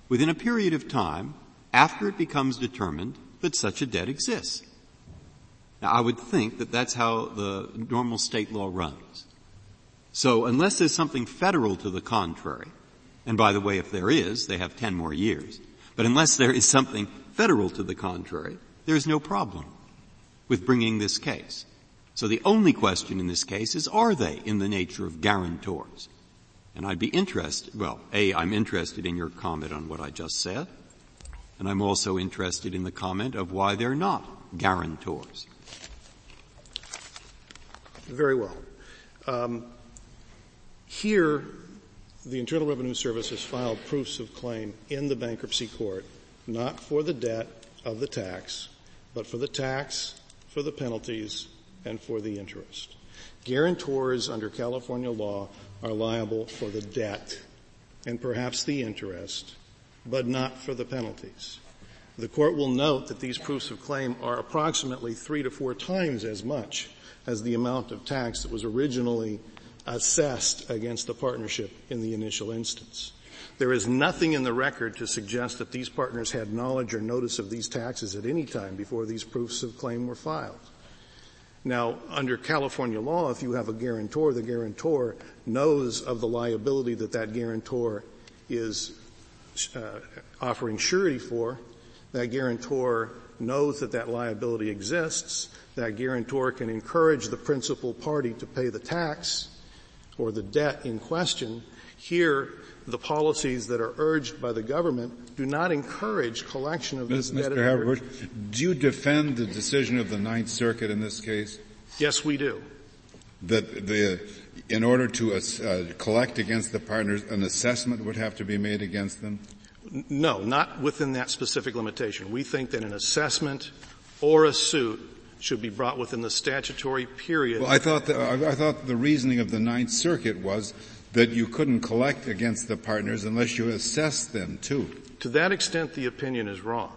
within a period of time after it becomes determined that such a debt exists. Now I would think that that's how the normal state law runs. So unless there's something federal to the contrary, and by the way, if there is, they have 10 more years, but unless there is something federal to the contrary, there is no problem with bringing this case. So the only question in this case is, are they in the nature of guarantors? And I'd be interested, well, A, I'm interested in your comment on what I just said, and I'm also interested in the comment of why they're not guarantors. Very well. Um, here, the Internal Revenue Service has filed proofs of claim in the bankruptcy court, not for the debt of the tax, but for the tax, for the penalties, and for the interest. Guarantors under California law are liable for the debt and perhaps the interest, but not for the penalties. The court will note that these proofs of claim are approximately three to four times as much as the amount of tax that was originally assessed against the partnership in the initial instance. There is nothing in the record to suggest that these partners had knowledge or notice of these taxes at any time before these proofs of claim were filed. Now, under California law, if you have a guarantor, the guarantor knows of the liability that that guarantor is offering surety for. That guarantor knows that that liability exists. That guarantor can encourage the principal party to pay the tax or the debt in question. Here, the policies that are urged by the government do not encourage collection of this debt. Mr. Haberbush, do you defend the decision of the Ninth Circuit in this case? Yes, we do. That the, in order to uh, collect against the partners, an assessment would have to be made against them? No, not within that specific limitation. We think that an assessment or a suit should be brought within the statutory period. Well, I thought, the, I thought the reasoning of the Ninth Circuit was that you couldn't collect against the partners unless you assessed them too. To that extent, the opinion is wrong.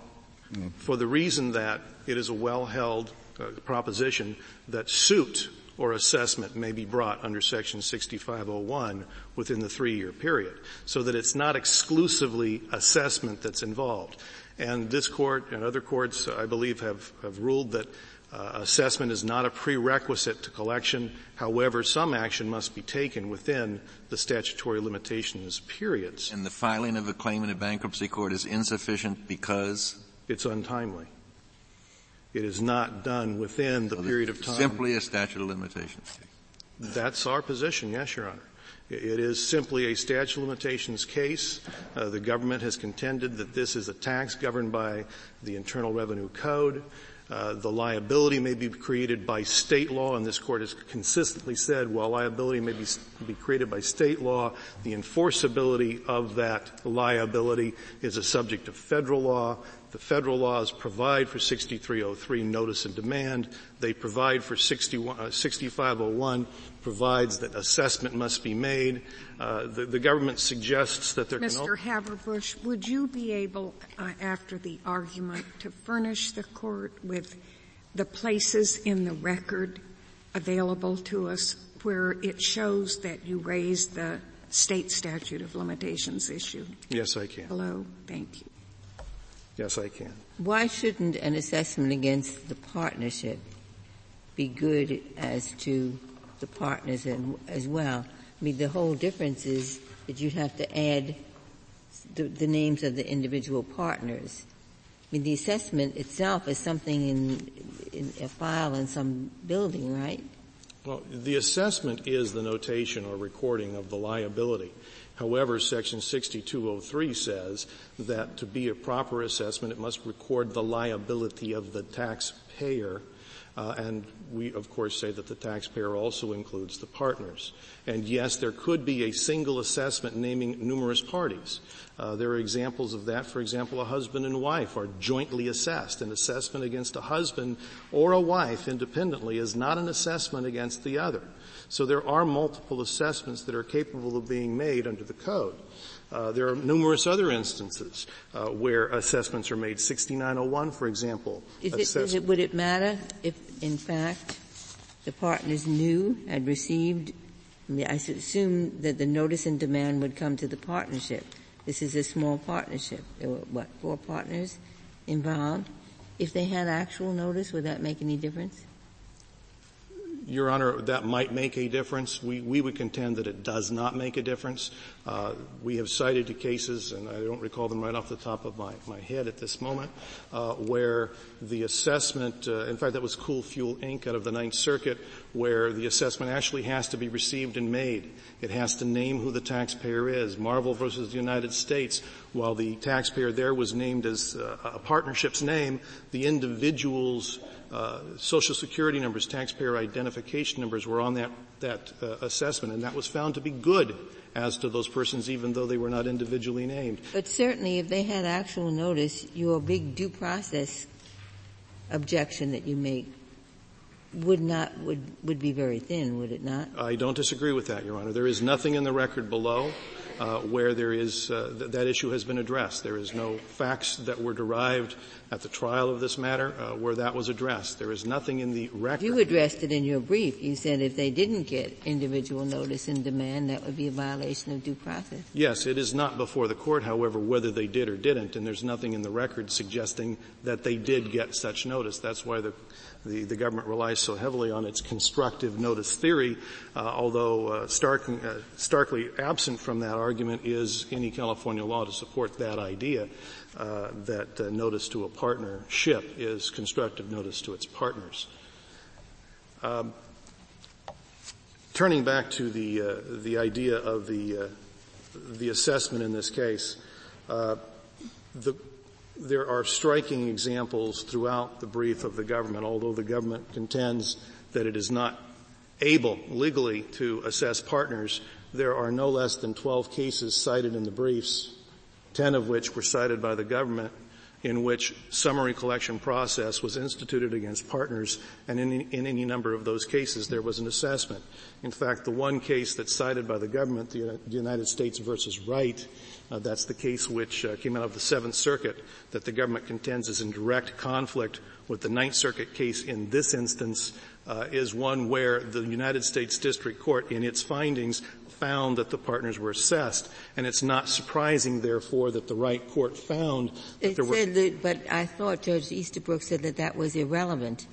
Mm. For the reason that it is a well-held uh, proposition that suit or assessment may be brought under section 6501 within the three-year period, so that it's not exclusively assessment that's involved. And this court and other courts, I believe, have, have ruled that uh, assessment is not a prerequisite to collection. However, some action must be taken within the statutory limitations periods. And the filing of a claim in a bankruptcy court is insufficient because? It's untimely. It is not done within the so period of time. Simply a statute of limitations. That's our position, yes, Your Honor. It is simply a statute of limitations case. Uh, the government has contended that this is a tax governed by the Internal Revenue Code. Uh, the liability may be created by state law, and this court has consistently said while liability may be, be created by state law, the enforceability of that liability is a subject of federal law. The federal laws provide for 6303 notice and demand. They provide for 61, uh, 6501 provides that assessment must be made. Uh, the, the, government suggests that there Mr. can. Mr. Haberbush, would you be able, uh, after the argument, to furnish the court with the places in the record available to us where it shows that you raised the state statute of limitations issue? Yes, I can. Hello, thank you. Yes, I can. Why shouldn't an assessment against the partnership be good as to the partners as well. I mean, the whole difference is that you'd have to add the, the names of the individual partners. I mean, the assessment itself is something in, in a file in some building, right? Well, the assessment is the notation or recording of the liability. However, section 6203 says that to be a proper assessment, it must record the liability of the taxpayer Uh, and we, of course, say that the taxpayer also includes the partners. And yes, there could be a single assessment naming numerous parties. Uh, there are examples of that. For example, a husband and wife are jointly assessed. An assessment against a husband or a wife independently is not an assessment against the other. So there are multiple assessments that are capable of being made under the code. Uh, there are numerous other instances uh, where assessments are made. 6901, for example. Is it, is it, would it matter if, in fact, the partners knew, had received, I, mean, I assume that the notice and demand would come to the partnership. This is a small partnership. There were, what, four partners involved? If they had actual notice, would that make any difference? Your Honor, that might make a difference. We, we would contend that it does not make a difference. Uh, we have cited the cases, and I don't recall them right off the top of my, my head at this moment, uh, where the assessment, uh, in fact that was Cool Fuel Inc. out of the Ninth Circuit, where the assessment actually has to be received and made. It has to name who the taxpayer is. Marvel versus the United States, while the taxpayer there was named as uh, a partnership's name, the individual's uh, social security numbers, taxpayer identification numbers were on that, that uh, assessment, and that was found to be good as to those persons even though they were not individually named. But certainly if they had actual notice, your big due process objection that you make would not, would, would be very thin, would it not? I don't disagree with that, Your Honor. There is nothing in the record below uh, where there is uh, th- that issue has been addressed. There is no facts that were derived at the trial of this matter uh, where that was addressed. There is nothing in the record. You addressed it in your brief. You said if they didn't get individual notice and demand, that would be a violation of due process. Yes, it is not before the court, however, whether they did or didn't, and there's nothing in the record suggesting that they did get such notice. That's why the the, the government relies so heavily on its constructive notice theory, uh, although uh, stark, uh, starkly absent from that argument is any California law to support that idea uh, that uh, notice to a partnership is constructive notice to its partners. Um, turning back to the the idea of the the assessment in this case, the there are striking examples throughout the brief of the government, although the government contends that it is not able legally to assess partners. There are no less than 12 cases cited in the briefs, 10 of which were cited by the government, in which summary collection process was instituted against partners, and in, in, any number of those cases there was an assessment. In fact, the one case that's cited by the government, the United States versus Wright, uh, that's the case which uh, came out of the Seventh Circuit that the government contends is in direct conflict with the Ninth Circuit case in this instance uh, is one where the United States District Court in its findings found that the partners were assessed. And it's not surprising, therefore, that the Wright court found that it there were... That, but I thought Judge Easterbrook said that that was irrelevant.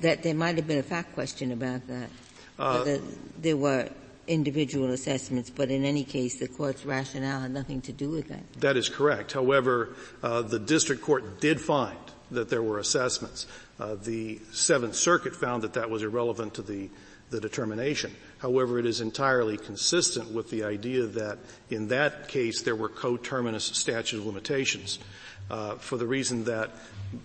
That there might have been a fact question about that. Uh, there were individual assessments, but in any case, the court's rationale had nothing to do with that. That is correct. However, uh, the district court did find that there were assessments. Uh, the Seventh Circuit found that that was irrelevant to the the determination. However, it is entirely consistent with the idea that in that case there were coterminous statute of limitations, uh, for the reason that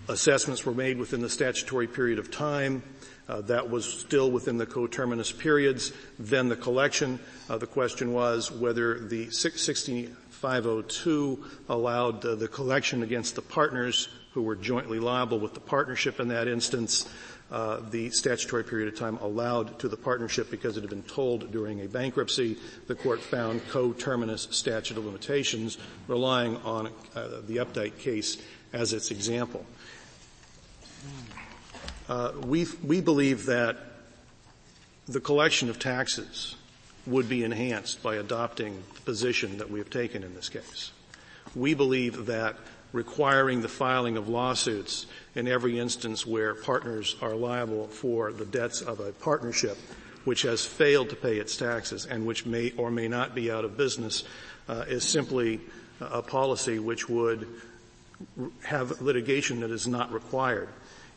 assessments were made within the statutory period of time, uh, that was still within the coterminous periods. Then the collection, uh, the question was whether the 6502 allowed uh, the collection against the partners who were jointly liable with the partnership in that instance. Uh, the statutory period of time allowed to the partnership because it had been tolled during a bankruptcy. The court found coterminous statute of limitations, relying on uh, the Updike case as its example. Uh, we, we believe that the collection of taxes would be enhanced by adopting the position that we have taken in this case. We believe that requiring the filing of lawsuits in every instance where partners are liable for the debts of a partnership which has failed to pay its taxes and which may or may not be out of business uh, is simply a policy which would have litigation that is not required.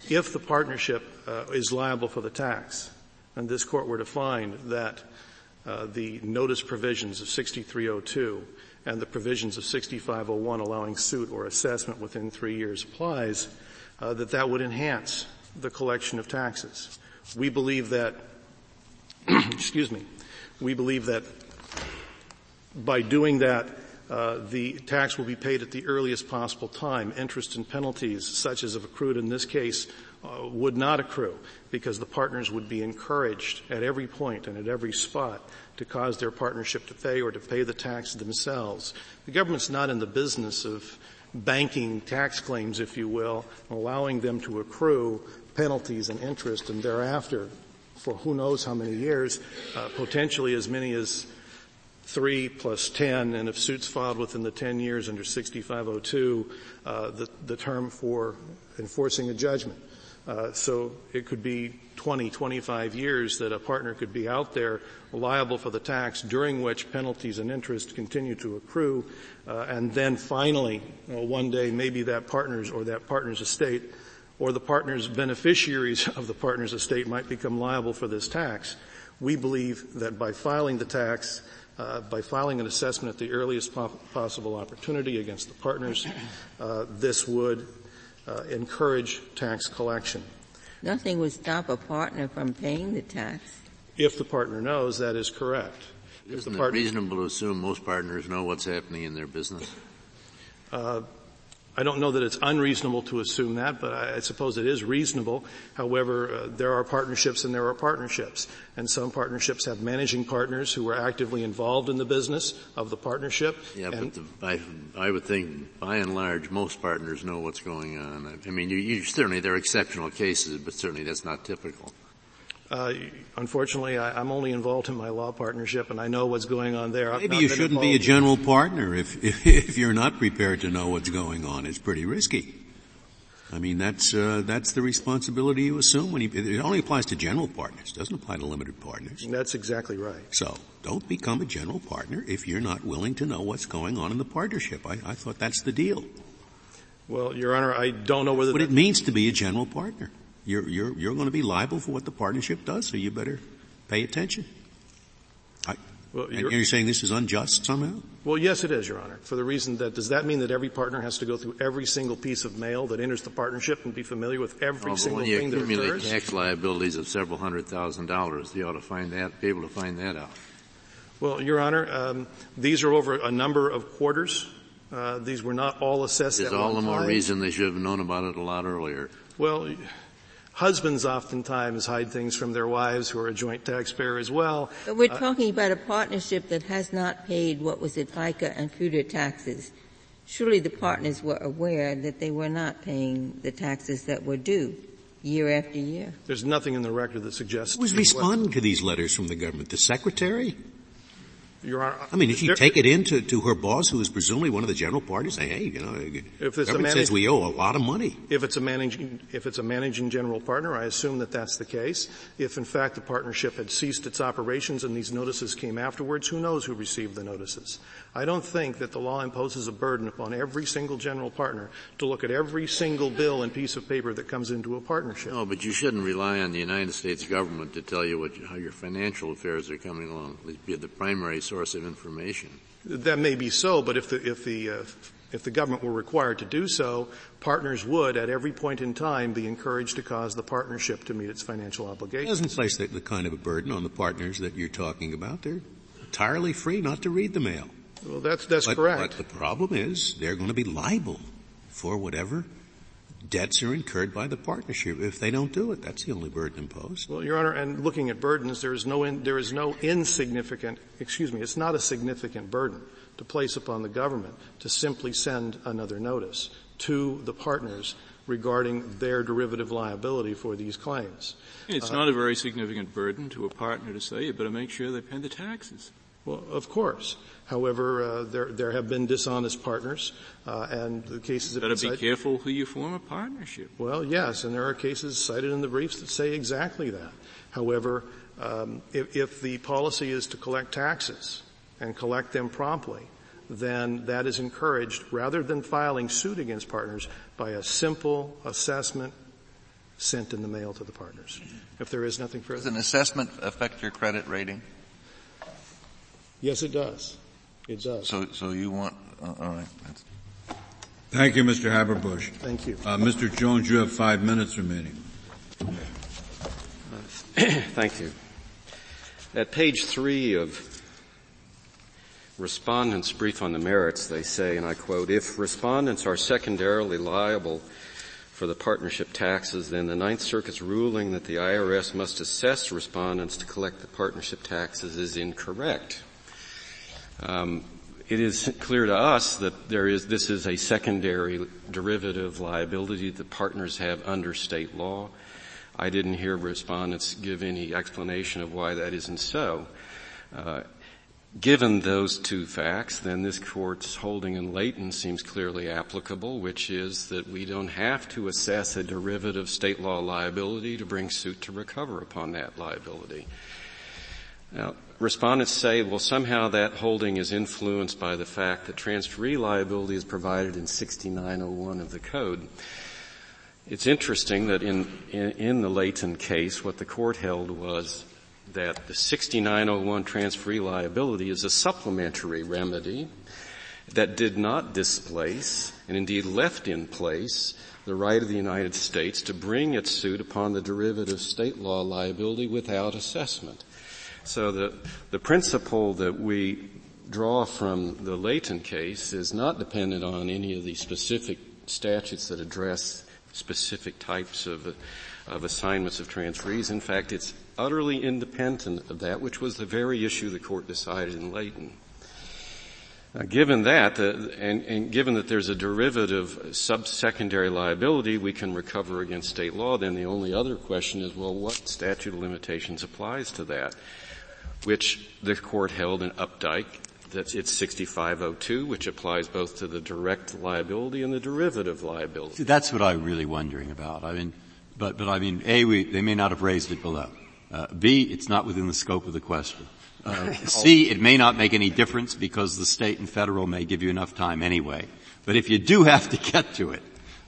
If the partnership uh, is liable for the tax, and this court were to find that uh, the notice provisions of 6302 and the provisions of 6501 allowing suit or assessment within three years applies, uh, that that would enhance the collection of taxes. We believe that, excuse me, we believe that by doing that, uh, the tax will be paid at the earliest possible time. Interest and penalties, such as have accrued in this case, uh, would not accrue because the partners would be encouraged at every point and at every spot to cause their partnership to pay or to pay the tax themselves. The government's not in the business of banking tax claims, if you will, allowing them to accrue penalties and interest and thereafter for who knows how many years, uh, potentially as many as three plus ten, and if suits filed within the ten years under 6502, uh, the, the term for enforcing a judgment. Uh, so it could be 20, 25 years that a partner could be out there liable for the tax, during which penalties and interest continue to accrue, uh, and then finally, uh, one day, maybe that partner's or that partner's estate or the partner's beneficiaries of the partner's estate might become liable for this tax. We believe that by filing the tax, uh, by filing an assessment at the earliest po- possible opportunity against the partners, uh, this would uh, encourage tax collection. Nothing would stop a partner from paying the tax. If the partner knows, that is correct. Isn't it reasonable to assume most partners know what's happening in their business? Uh, I don't know that it's unreasonable to assume that, but I, I suppose it is reasonable. However, uh, there are partnerships and there are partnerships. And some partnerships have managing partners who are actively involved in the business of the partnership. Yeah, but the, I, I would think by and large most partners know what's going on. I, I mean, you, you, certainly there are exceptional cases, but certainly that's not typical. Uh, unfortunately, I, am only involved in my law partnership, and I know what's going on there. Maybe you shouldn't be a general partner if, if, if you're not prepared to know what's going on. It's pretty risky. I mean, that's uh, that's the responsibility you assume when you. It only applies to general partners. It doesn't apply to limited partners. That's exactly right. So don't become a general partner if you're not willing to know what's going on in the partnership. I, I thought that's the deal. Well, Your Honor, I don't know whether what it means to be a general partner. You're, you're, you're going to be liable for what the partnership does, so you better pay attention. I, well, you're, and you're saying this is unjust somehow? Well, yes, it is, Your Honor. For the reason that does that mean that every partner has to go through every single piece of mail that enters the partnership and be familiar with every oh, single thing that occurs? accumulate tax liabilities of several hundred thousand dollars, you ought to find that, be able to find that out. Well, Your Honor, um, these are over a number of quarters. Uh, these were not all assessed. There's all the more time. reason they should have known about it a lot earlier. Well Husbands oftentimes hide things from their wives who are a joint taxpayer as well. But we're uh, talking about a partnership that has not paid what was it, FICA and FUTA taxes. Surely the partners were aware that they were not paying the taxes that were due year after year. There's nothing in the record that suggests. Who was responding to these letters from the government? The secretary? Your Honor, I mean, did she take it in to, to her boss, who is presumably one of the general partners, say, hey, you know, if it's government says we owe a lot of money. If it's a managing, if it's a managing general partner, I assume that that's the case. If in fact the partnership had ceased its operations and these notices came afterwards, who knows who received the notices? I don't think that the law imposes a burden upon every single general partner to look at every single bill and piece of paper that comes into a partnership. No, but you shouldn't rely on the United States government to tell you what, how your financial affairs are coming along. Be the primary source of information. That may be so, but if the, if the, uh, if the government were required to do so, partners would, at every point in time, be encouraged to cause the partnership to meet its financial obligations. It doesn't place the, the kind of a burden on the partners that you're talking about. They're entirely free not to read the mail. Well, that's, that's but, correct. But the problem is they're going to be liable for whatever debts are incurred by the partnership if they don't do it. That's the only burden imposed. Well, Your Honor, and looking at burdens, there is no in, there is no insignificant, excuse me, it's not a significant burden to place upon the government to simply send another notice to the partners regarding their derivative liability for these claims. It's uh, not a very significant burden to a partner to say, you better make sure they pay the taxes. Well, of course. However, uh, there there have been dishonest partners, uh, and the cases have Better be careful who you form a partnership. Well, yes, and there are cases cited in the briefs that say exactly that. However, um, if, if the policy is to collect taxes and collect them promptly, then that is encouraged rather than filing suit against partners by a simple assessment sent in the mail to the partners. If there is nothing further. Does an assessment affect your credit rating? Yes, it does. It does. So, so you want, uh, all right. That's... Thank you, Mr. Haberbush. Thank you. Uh, Mr. Jones, you have five minutes remaining. Thank you. At page three of respondents' brief on the merits, they say, and I quote, if respondents are secondarily liable for the partnership taxes, then the Ninth Circuit's ruling that the IRS must assess respondents to collect the partnership taxes is incorrect. Um, it is clear to us that there is, this is a secondary derivative liability that partners have under state law. I didn't hear respondents give any explanation of why that isn't so. Uh, given those two facts, then this court's holding in Leighton seems clearly applicable, which is that we don't have to assess a derivative state law liability to bring suit to recover upon that liability. Now, respondents say, well, somehow that holding is influenced by the fact that transferee liability is provided in 6901 of the code. It's interesting that in, in, in the Leighton case, what the court held was that the 6901 transferee liability is a supplementary remedy that did not displace and indeed left in place the right of the United States to bring its suit upon the derivative state law liability without assessment. So the, the principle that we draw from the Leighton case is not dependent on any of the specific statutes that address specific types of, of assignments of transferees. In fact, it's utterly independent of that, which was the very issue the court decided in Leighton. Given that, uh, and, and, given that there's a derivative sub-secondary liability, we can recover against state law. Then the only other question is, well, what statute of limitations applies to that? Which the court held in Updike that it's 6502, which applies both to the direct liability and the derivative liability. See, that's what I'm really wondering about. I mean, but, but I mean, A, we, they may not have raised it below. Uh, B, it's not within the scope of the question. Uh, C, it may not make any difference because the state and federal may give you enough time anyway. But if you do have to get to it,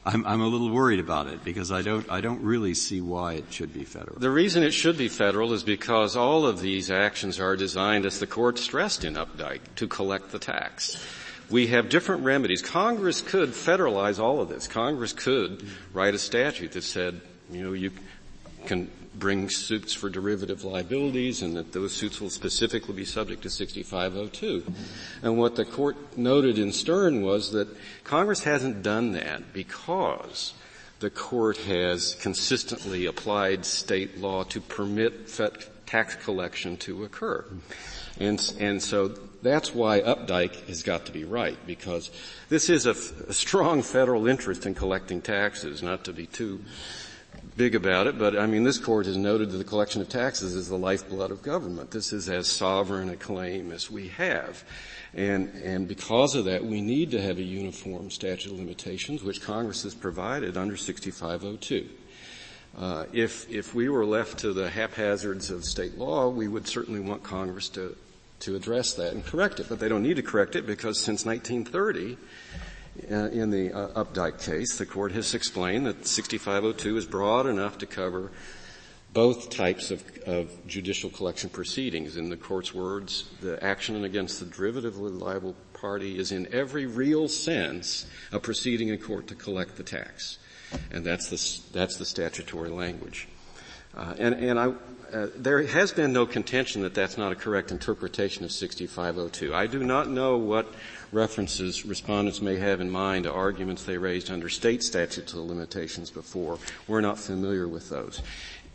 I'm, I'm a little worried about it because I don't, I don't really see why it should be federal. The reason it should be federal is because all of these actions are designed, as the court stressed in Updike, to collect the tax. We have different remedies. Congress could federalize all of this. Congress could write a statute that said, you know, you can bring suits for derivative liabilities and that those suits will specifically be subject to 6502. And what the court noted in Stern was that Congress hasn't done that because the court has consistently applied state law to permit tax collection to occur. And, and so that's why Updike has got to be right because this is a, a strong federal interest in collecting taxes, not to be too big about it, but I mean, this court has noted that the collection of taxes is the lifeblood of government. This is as sovereign a claim as we have. And, and because of that, we need to have a uniform statute of limitations, which Congress has provided under 6502. Uh, if if we were left to the haphazards of state law, we would certainly want Congress to to address that and correct it. But they don't need to correct it because since 1930, uh, in the uh, Updike case, the court has explained that 6502 is broad enough to cover both types of, of, judicial collection proceedings. In the court's words, the action against the derivatively liable party is in every real sense a proceeding in court to collect the tax. And that's the, that's the statutory language. Uh, and, and I, uh, there has been no contention that that's not a correct interpretation of 6502. I do not know what references respondents may have in mind to arguments they raised under state statutes of limitations before. We're not familiar with those.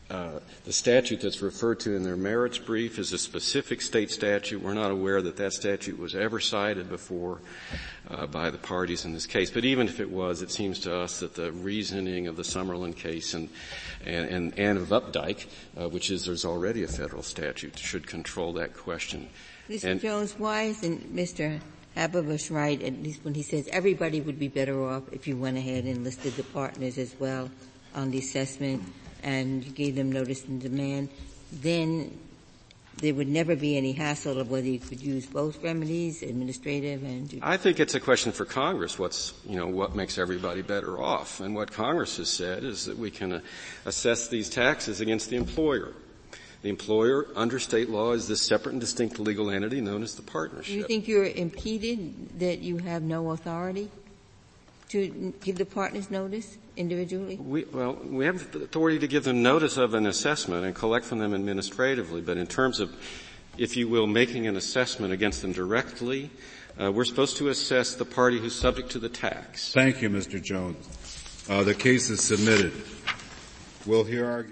Uh, the statute that's referred to in their merits brief is a specific state statute. We're not aware that that statute was ever cited before uh, by the parties in this case. But even if it was, it seems to us that the reasoning of the Summerlin case and and, and, and of Updike, uh, which is there's already a federal statute, should control that question. Mr. And Jones, why isn't Mr. Haberbush right, at least when he says everybody would be better off if you went ahead and listed the partners as well on the assessment and gave them notice and demand, then there would never be any hassle of whether you could use both remedies, administrative and judicial. I think it's a question for Congress. What's you know what makes everybody better off, and what Congress has said is that we can uh, assess these taxes against the employer. The employer, under state law, is this separate and distinct legal entity known as the partnership. Do you think you're impeded that you have no authority? to give the partners notice individually? We, well, we have the authority to give them notice of an assessment and collect from them administratively, but in terms of, if you will, making an assessment against them directly, uh, we're supposed to assess the party who's subject to the tax. Thank you, Mr. Jones. Uh, the case is submitted. We'll hear argument.